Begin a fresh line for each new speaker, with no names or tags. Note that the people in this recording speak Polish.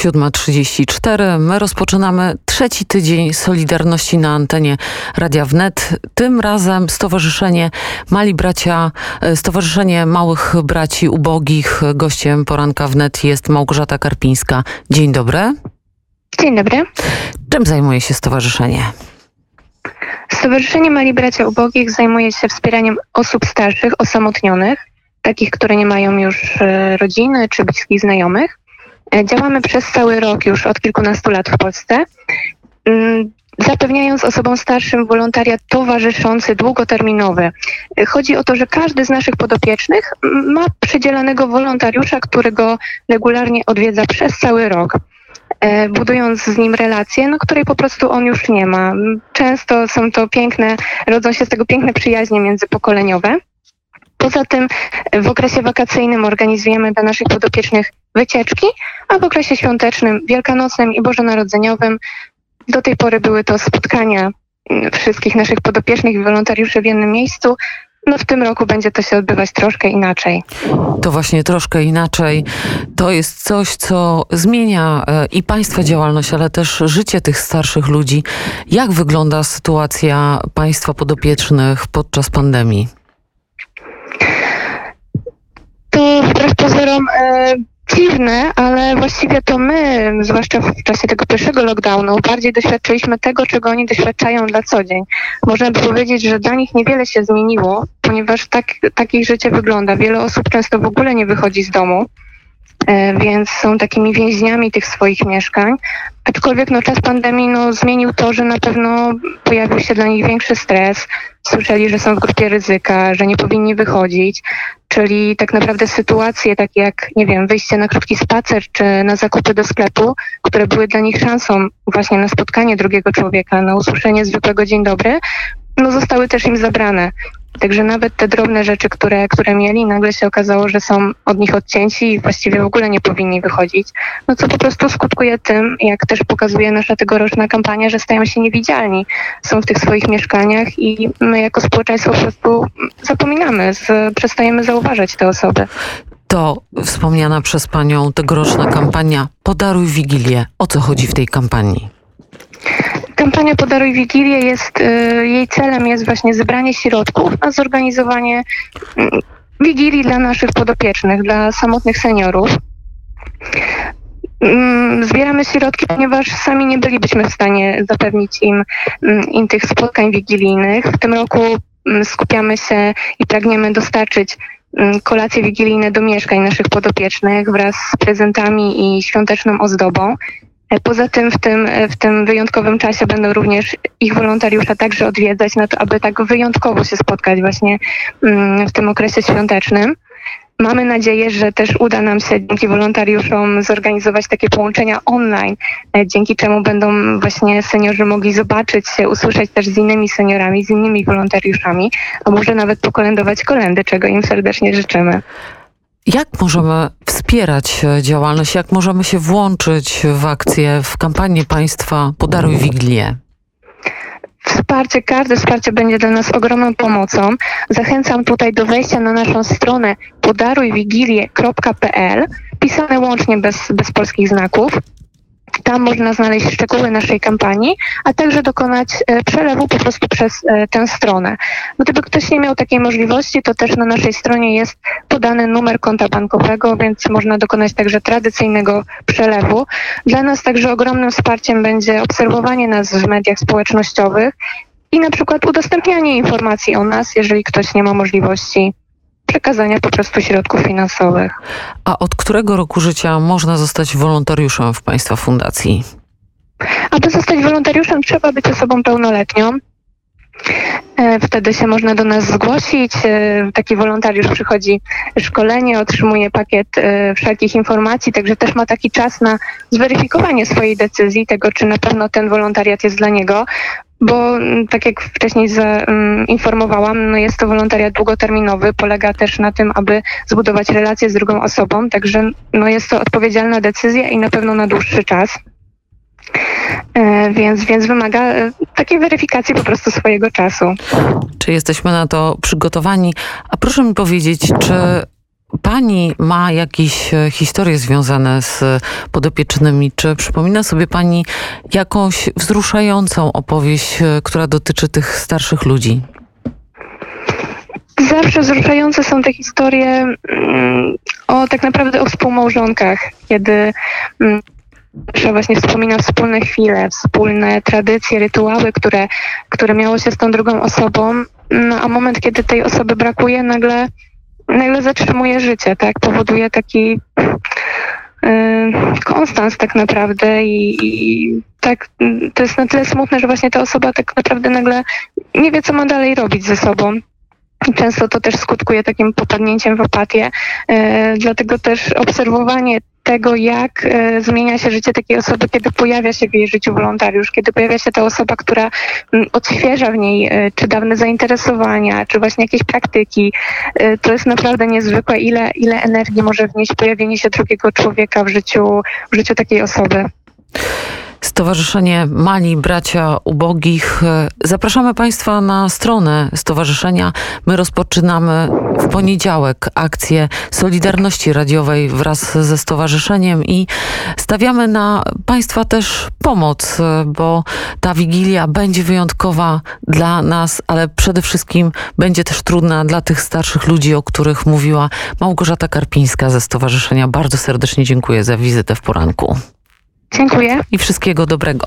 7.34. My rozpoczynamy trzeci tydzień Solidarności na antenie Radia Wnet. Tym razem Stowarzyszenie Mali Bracia, e, Stowarzyszenie Małych Braci Ubogich. Gościem poranka Wnet jest Małgorzata Karpińska. Dzień dobry.
Dzień dobry.
Czym zajmuje się stowarzyszenie?
Stowarzyszenie Mali Bracia Ubogich zajmuje się wspieraniem osób starszych, osamotnionych, takich, które nie mają już e, rodziny czy bliskich znajomych. E, działamy przez cały rok już od kilkunastu lat w Polsce, mm, zapewniając osobom starszym wolontariat towarzyszący długoterminowy. E, chodzi o to, że każdy z naszych podopiecznych ma przydzielanego wolontariusza, który go regularnie odwiedza przez cały rok budując z nim relacje, no, której po prostu on już nie ma. Często są to piękne, rodzą się z tego piękne przyjaźnie międzypokoleniowe. Poza tym w okresie wakacyjnym organizujemy dla naszych podopiecznych wycieczki, a w okresie świątecznym, wielkanocnym i bożonarodzeniowym do tej pory były to spotkania mm, wszystkich naszych podopiecznych i wolontariuszy w jednym miejscu. No w tym roku będzie to się odbywać troszkę inaczej.
To właśnie troszkę inaczej. To jest coś, co zmienia e, i Państwa działalność, ale też życie tych starszych ludzi. Jak wygląda sytuacja Państwa podopiecznych podczas pandemii?
to wbrew pozorom e, dziwne, ale właściwie to my, zwłaszcza w czasie tego pierwszego lockdownu, bardziej doświadczyliśmy tego, czego oni doświadczają na co dzień. Można by powiedzieć, że dla nich niewiele się zmieniło, ponieważ tak, tak ich życie wygląda. Wiele osób często w ogóle nie wychodzi z domu. E, więc są takimi więźniami tych swoich mieszkań. Aczkolwiek no, czas pandemii no, zmienił to, że na pewno pojawił się dla nich większy stres. Słyszeli, że są w grupie ryzyka, że nie powinni wychodzić. Czyli tak naprawdę sytuacje takie jak, nie wiem, wyjście na krótki spacer czy na zakupy do sklepu, które były dla nich szansą właśnie na spotkanie drugiego człowieka, na usłyszenie zwykłego dzień dobry, no zostały też im zabrane. Także nawet te drobne rzeczy, które, które mieli, nagle się okazało, że są od nich odcięci i właściwie w ogóle nie powinni wychodzić. No co po prostu skutkuje tym, jak też pokazuje nasza tegoroczna kampania, że stają się niewidzialni. Są w tych swoich mieszkaniach i my jako społeczeństwo po prostu zapominamy, z, przestajemy zauważać te osoby.
To wspomniana przez Panią tegoroczna kampania Podaruj Wigilię. O co chodzi w tej kampanii?
Kampania Podaruj Wigilię jest, y, jej celem jest właśnie zebranie środków na zorganizowanie mm, Wigilii dla naszych podopiecznych, dla samotnych seniorów. Mm, zbieramy środki, ponieważ sami nie bylibyśmy w stanie zapewnić im, mm, im tych spotkań wigilijnych. W tym roku skupiamy się i pragniemy dostarczyć kolacje wigilijne do mieszkań naszych podopiecznych wraz z prezentami i świąteczną ozdobą. E, poza tym w tym, e, w tym wyjątkowym czasie będą również ich wolontariusze także odwiedzać, no to aby tak wyjątkowo się spotkać właśnie mm, w tym okresie świątecznym. Mamy nadzieję, że też uda nam się dzięki wolontariuszom zorganizować takie połączenia online, e, dzięki czemu będą właśnie seniorzy mogli zobaczyć się, usłyszeć też z innymi seniorami, z innymi wolontariuszami, a może nawet pokolędować kolendy, czego im serdecznie życzymy.
Jak możemy wspierać e, działalność, jak możemy się włączyć w akcję, w kampanię państwa Podaruj Wigilię?
Wsparcie, każde wsparcie będzie dla nas ogromną pomocą. Zachęcam tutaj do wejścia na naszą stronę podarujwigilię.pl, pisane łącznie bez, bez polskich znaków. Tam można znaleźć szczegóły naszej kampanii, a także dokonać e, przelewu po prostu przez e, tę stronę. Gdyby ktoś nie miał takiej możliwości, to też na naszej stronie jest podany numer konta bankowego, więc można dokonać także tradycyjnego przelewu. Dla nas także ogromnym wsparciem będzie obserwowanie nas w mediach społecznościowych i na przykład udostępnianie informacji o nas, jeżeli ktoś nie ma możliwości przekazania po prostu środków finansowych.
A od którego roku życia można zostać wolontariuszem w Państwa fundacji?
Aby zostać wolontariuszem, trzeba być osobą pełnoletnią. E, wtedy się można do nas zgłosić. E, taki wolontariusz przychodzi szkolenie, otrzymuje pakiet e, wszelkich informacji, także też ma taki czas na zweryfikowanie swojej decyzji, tego czy na pewno ten wolontariat jest dla niego bo mm, tak jak wcześniej mm, no jest to wolontariat długoterminowy, polega też na tym, aby zbudować relacje z drugą osobą, także no jest to odpowiedzialna decyzja i na pewno na dłuższy czas. E, więc, więc wymaga e, takiej weryfikacji po prostu swojego czasu.
Czy jesteśmy na to przygotowani? A proszę mi powiedzieć, czy pani ma jakieś e, historie związane z podopiecznymi? Czy przypomina sobie pani jakąś wzruszającą opowieść, e, która dotyczy tych starszych ludzi?
Zawsze wzruszające są te historie mm, o tak naprawdę o współmałżonkach, kiedy mm, Trzeba właśnie wspomina wspólne chwile, wspólne tradycje, rytuały, które, które miało się z tą drugą osobą, no, a moment, kiedy tej osoby brakuje, nagle, nagle zatrzymuje życie, tak? Powoduje taki yy, konstans tak naprawdę i, i tak to jest na tyle smutne, że właśnie ta osoba tak naprawdę nagle nie wie, co ma dalej robić ze sobą. Często to też skutkuje takim popadnięciem w apatię, e, dlatego też obserwowanie tego, jak e, zmienia się życie takiej osoby, kiedy pojawia się w jej życiu wolontariusz, kiedy pojawia się ta osoba, która m, odświeża w niej e, czy dawne zainteresowania, czy właśnie jakieś praktyki. E, to jest naprawdę niezwykłe, ile, ile energii może wnieść pojawienie się drugiego człowieka w życiu, w życiu takiej osoby.
Stowarzyszenie Mali Bracia Ubogich. Zapraszamy Państwa na stronę stowarzyszenia. My rozpoczynamy w poniedziałek akcję Solidarności Radiowej wraz ze stowarzyszeniem i stawiamy na Państwa też pomoc, bo ta wigilia będzie wyjątkowa dla nas, ale przede wszystkim będzie też trudna dla tych starszych ludzi, o których mówiła Małgorzata Karpińska ze stowarzyszenia. Bardzo serdecznie dziękuję za wizytę w poranku.
Dziękuję.
I wszystkiego dobrego.